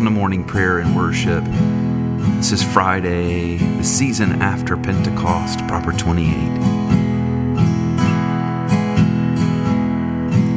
Welcome to morning prayer and worship. This is Friday, the season after Pentecost, proper 28.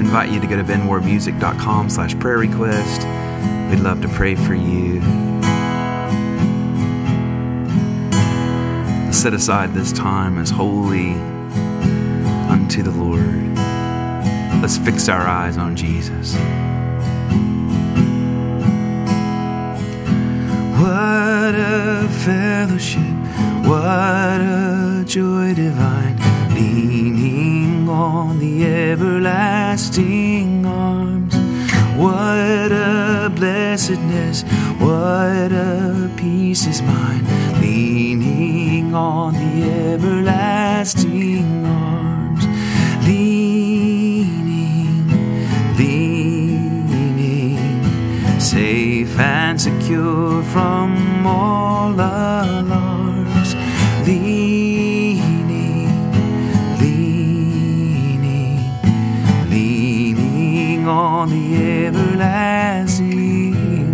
invite you to go to benwarmusic.com slash prayer request. We'd love to pray for you. Set aside this time as holy unto the Lord. Let's fix our eyes on Jesus. What a fellowship, what a joy divine, leaning on the everlasting arms. What a blessedness, what a peace is mine, leaning on the everlasting arms. Safe and secure from all alarms. Leaning, leaning, leaning on the everlasting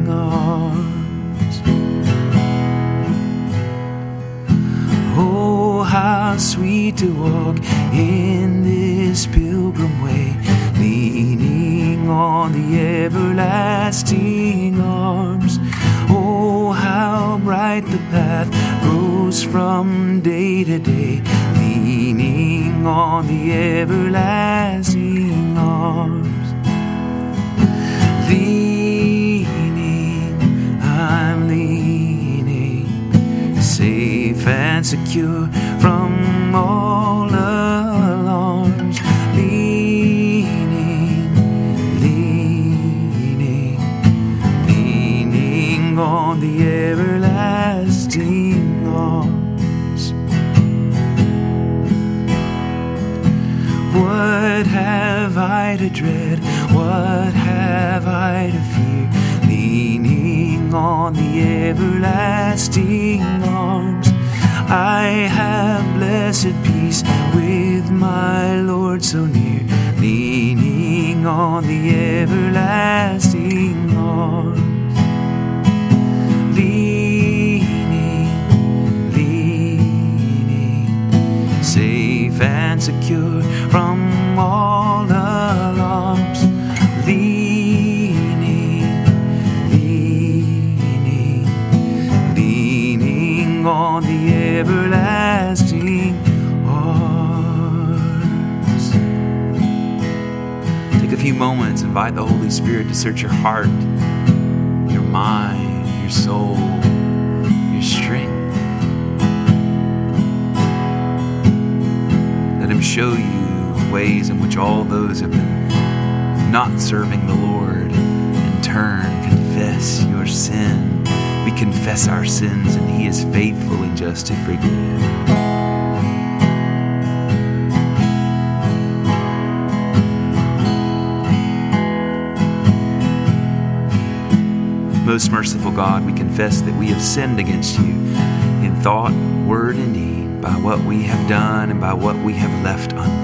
arms. Oh, how sweet to walk in this pilgrim way, leaning on the everlasting how the path grows from day to day, leaning on the everlasting arms. Leaning, I'm leaning, safe and secure What have I to dread? What have I to fear? Leaning on the everlasting arms. I have blessed peace with my Lord so near. Leaning on the everlasting arms. Secure from all alarms. Leaning, leaning, leaning on the everlasting arms. Take a few moments, invite the Holy Spirit to search your heart, your mind, your soul, your strength. Let Him show you ways in which all those have been not serving the Lord in turn confess your sin. We confess our sins, and He is faithful and just to forgive. Most merciful God, we confess that we have sinned against you in thought, word, and deed, by what we have done and by what we have left undone.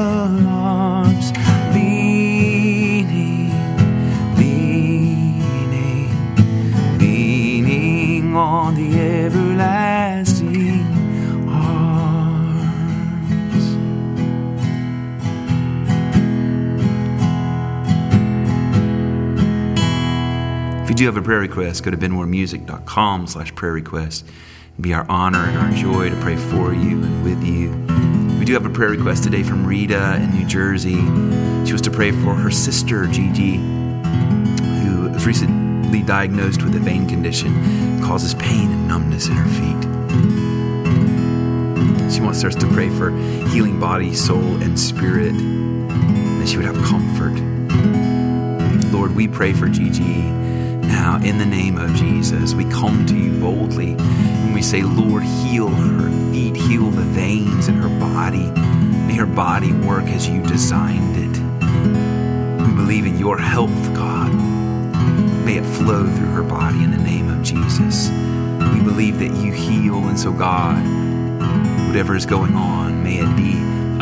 do have a prayer request, go to benwarmusic.com slash prayer request. It'd be our honor and our joy to pray for you and with you. We do have a prayer request today from Rita in New Jersey. She was to pray for her sister, Gigi, who was recently diagnosed with a vein condition that causes pain and numbness in her feet. She wants us to pray for healing body, soul, and spirit, and that she would have comfort. Lord, we pray for Gigi now, in the name of Jesus, we come to you boldly and we say, Lord, heal her feet, heal the veins in her body. May her body work as you designed it. We believe in your health, God. May it flow through her body in the name of Jesus. We believe that you heal, and so, God, whatever is going on, may it be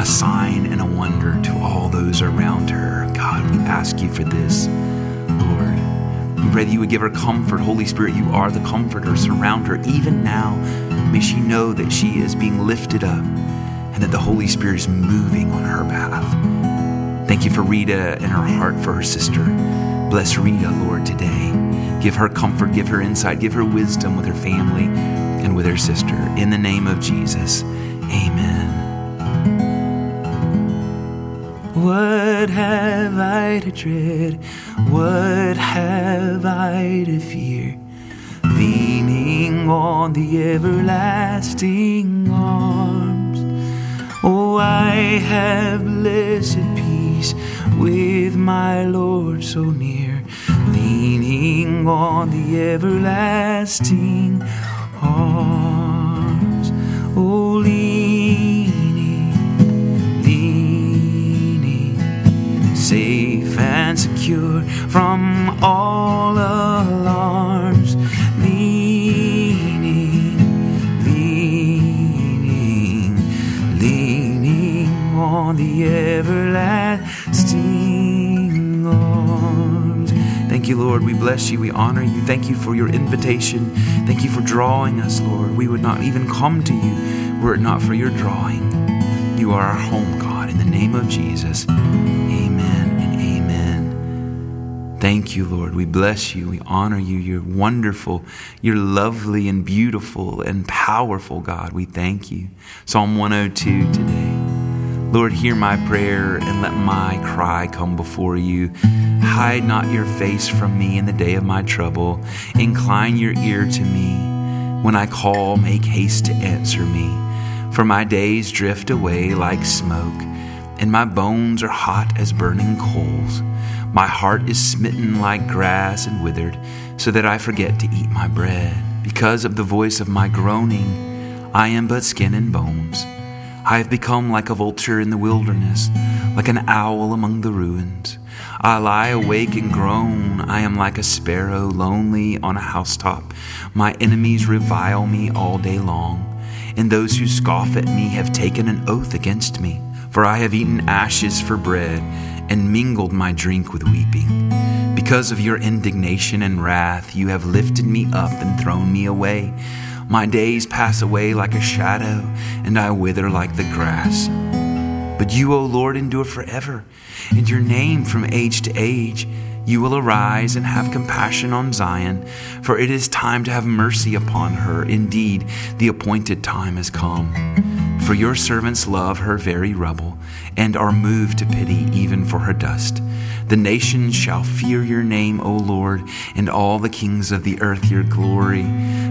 a sign and a wonder to all those around her. God, we ask you for this. We pray that you would give her comfort. Holy Spirit, you are the comforter. Surround her even now. May she know that she is being lifted up and that the Holy Spirit is moving on her path. Thank you for Rita and her heart for her sister. Bless Rita, Lord, today. Give her comfort, give her insight, give her wisdom with her family and with her sister. In the name of Jesus, amen. What have I to dread? What have I to fear? Leaning on the everlasting arms. Oh, I have blessed peace with my Lord so near, leaning on the everlasting arms. Oh, leaning, leaning, safe and secure from all alarms. Leaning, leaning, leaning on the everlasting arms. Thank you, Lord. We bless you. We honor you. Thank you for your invitation. Thank you for drawing us, Lord. We would not even come to you were it not for your drawing. You are our home, God. In the name of Jesus. Thank you, Lord. We bless you. We honor you. You're wonderful. You're lovely and beautiful and powerful, God. We thank you. Psalm 102 today. Lord, hear my prayer and let my cry come before you. Hide not your face from me in the day of my trouble. Incline your ear to me. When I call, make haste to answer me. For my days drift away like smoke, and my bones are hot as burning coals. My heart is smitten like grass and withered, so that I forget to eat my bread. Because of the voice of my groaning, I am but skin and bones. I have become like a vulture in the wilderness, like an owl among the ruins. I lie awake and groan. I am like a sparrow lonely on a housetop. My enemies revile me all day long, and those who scoff at me have taken an oath against me. For I have eaten ashes for bread and mingled my drink with weeping. Because of your indignation and wrath, you have lifted me up and thrown me away. My days pass away like a shadow, and I wither like the grass. But you, O Lord, endure forever, and your name from age to age. You will arise and have compassion on Zion, for it is time to have mercy upon her. Indeed, the appointed time has come. For your servants love her very rubble, and are moved to pity even for her dust. The nations shall fear your name, O Lord, and all the kings of the earth your glory.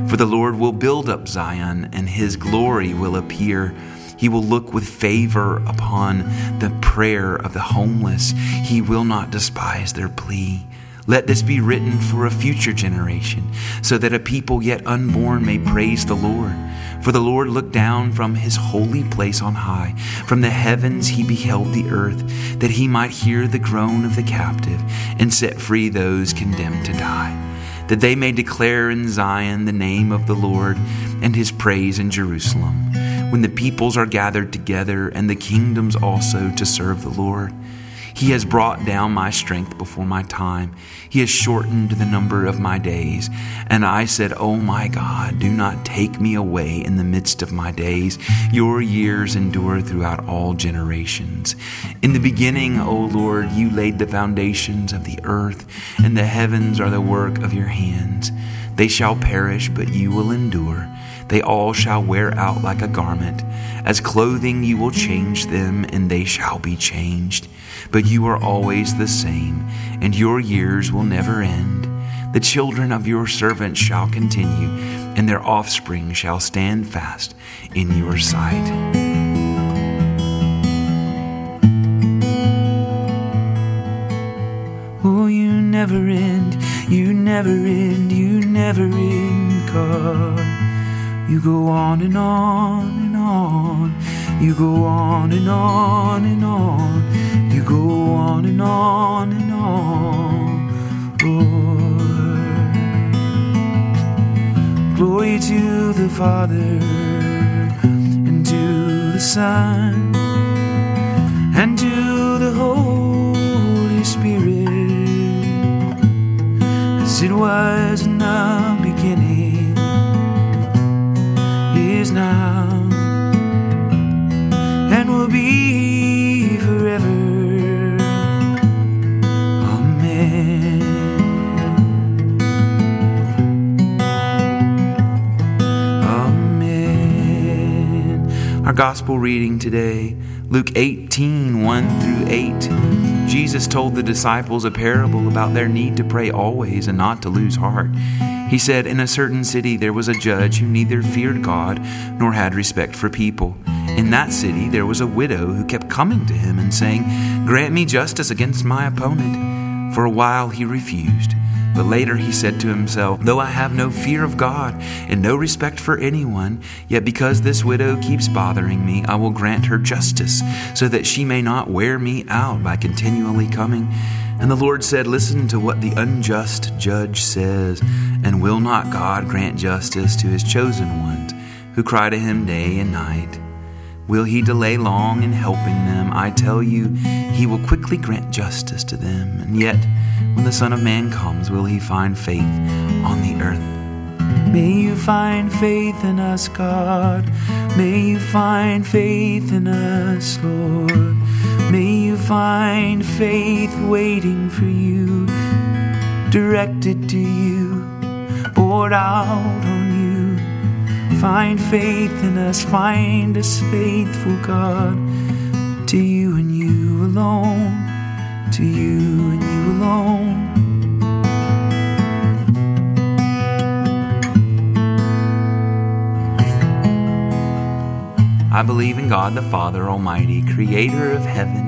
For the Lord will build up Zion, and his glory will appear. He will look with favor upon the prayer of the homeless. He will not despise their plea. Let this be written for a future generation, so that a people yet unborn may praise the Lord. For the Lord looked down from his holy place on high. From the heavens he beheld the earth, that he might hear the groan of the captive and set free those condemned to die. That they may declare in Zion the name of the Lord and his praise in Jerusalem, when the peoples are gathered together and the kingdoms also to serve the Lord. He has brought down my strength before my time. He has shortened the number of my days. And I said, Oh my God, do not take me away in the midst of my days. Your years endure throughout all generations. In the beginning, O Lord, you laid the foundations of the earth, and the heavens are the work of your hands. They shall perish, but you will endure. They all shall wear out like a garment. As clothing, you will change them, and they shall be changed. But you are always the same, and your years will never end. The children of your servants shall continue, and their offspring shall stand fast in your sight. Oh, you never end. You never end, you never end, God. You go on and on and on. You go on and on and on. You go on and on and on, Lord. Glory to the Father and to the Son and to the Holy Spirit, as it was in now, and will be forever. Amen. Amen. Our gospel reading today, Luke 18 1 through 8. Jesus told the disciples a parable about their need to pray always and not to lose heart. He said, In a certain city there was a judge who neither feared God nor had respect for people. In that city there was a widow who kept coming to him and saying, Grant me justice against my opponent. For a while he refused. But later he said to himself, Though I have no fear of God and no respect for anyone, yet because this widow keeps bothering me, I will grant her justice, so that she may not wear me out by continually coming. And the Lord said, Listen to what the unjust judge says, and will not God grant justice to his chosen ones, who cry to him day and night? Will he delay long in helping them? I tell you, he will quickly grant justice to them. And yet, when the Son of Man comes, will he find faith on the earth? May you find faith in us, God. May you find faith in us, Lord. Find faith waiting for you, directed to you, poured out on you. Find faith in us, find us faithful, God, to you and you alone, to you and you alone. I believe in God the Father Almighty, creator of heaven.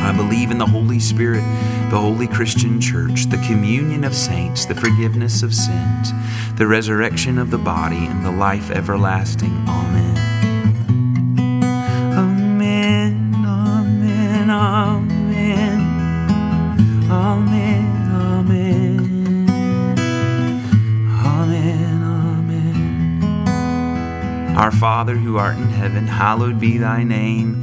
I believe in the Holy Spirit, the holy Christian church, the communion of saints, the forgiveness of sins, the resurrection of the body, and the life everlasting. Amen. Amen, amen, amen, amen, amen, amen. Our Father who art in heaven, hallowed be thy name.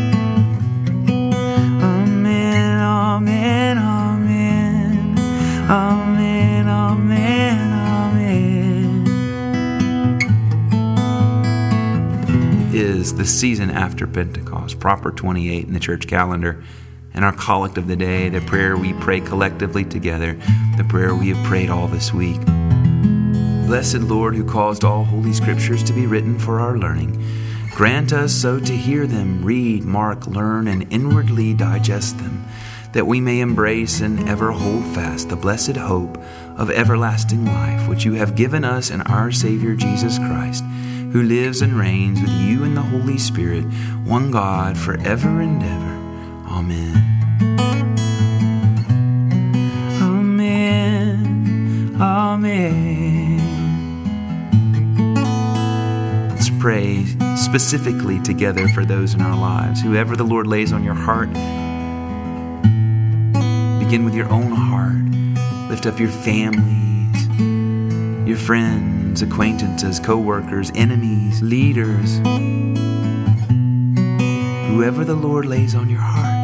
Is the season after Pentecost, proper 28 in the church calendar, and our collect of the day, the prayer we pray collectively together, the prayer we have prayed all this week. Blessed Lord, who caused all holy scriptures to be written for our learning, grant us so to hear them, read, mark, learn, and inwardly digest them, that we may embrace and ever hold fast the blessed hope of everlasting life, which you have given us in our Savior Jesus Christ, who lives and reigns with you in the Holy Spirit, one God, forever and ever. Amen. Amen. Amen. Let's pray specifically together for those in our lives. Whoever the Lord lays on your heart, begin with your own heart. Lift up your families, your friends, acquaintances, co workers, enemies, leaders. Whoever the Lord lays on your heart.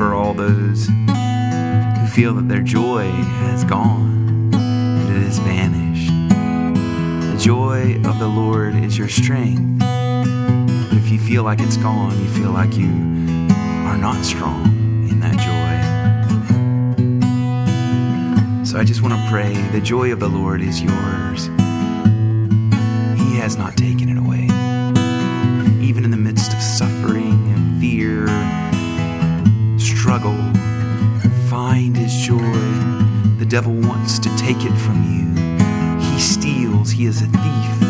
For all those who feel that their joy has gone, that it has vanished. The joy of the Lord is your strength. But if you feel like it's gone, you feel like you are not strong in that joy. So I just want to pray the joy of the Lord is yours. He has not taken it devil wants to take it from you. He steals, he is a thief.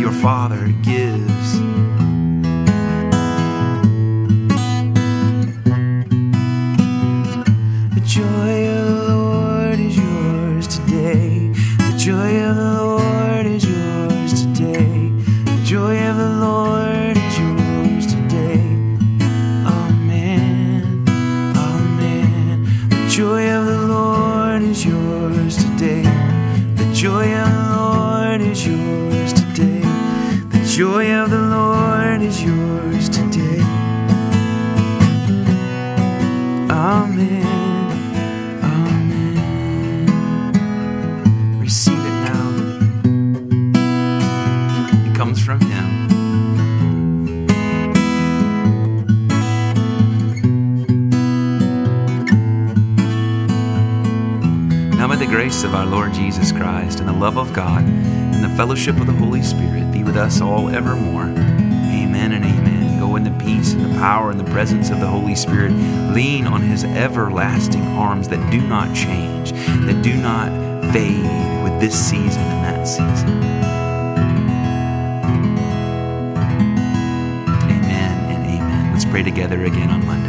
Your Father gives. Now may the grace of our Lord Jesus Christ and the love of God and the fellowship of the Holy Spirit be with us all evermore. Amen and amen. Go in the peace and the power and the presence of the Holy Spirit. Lean on his everlasting arms that do not change, that do not fade with this season and that season. Amen and amen. Let's pray together again on Monday.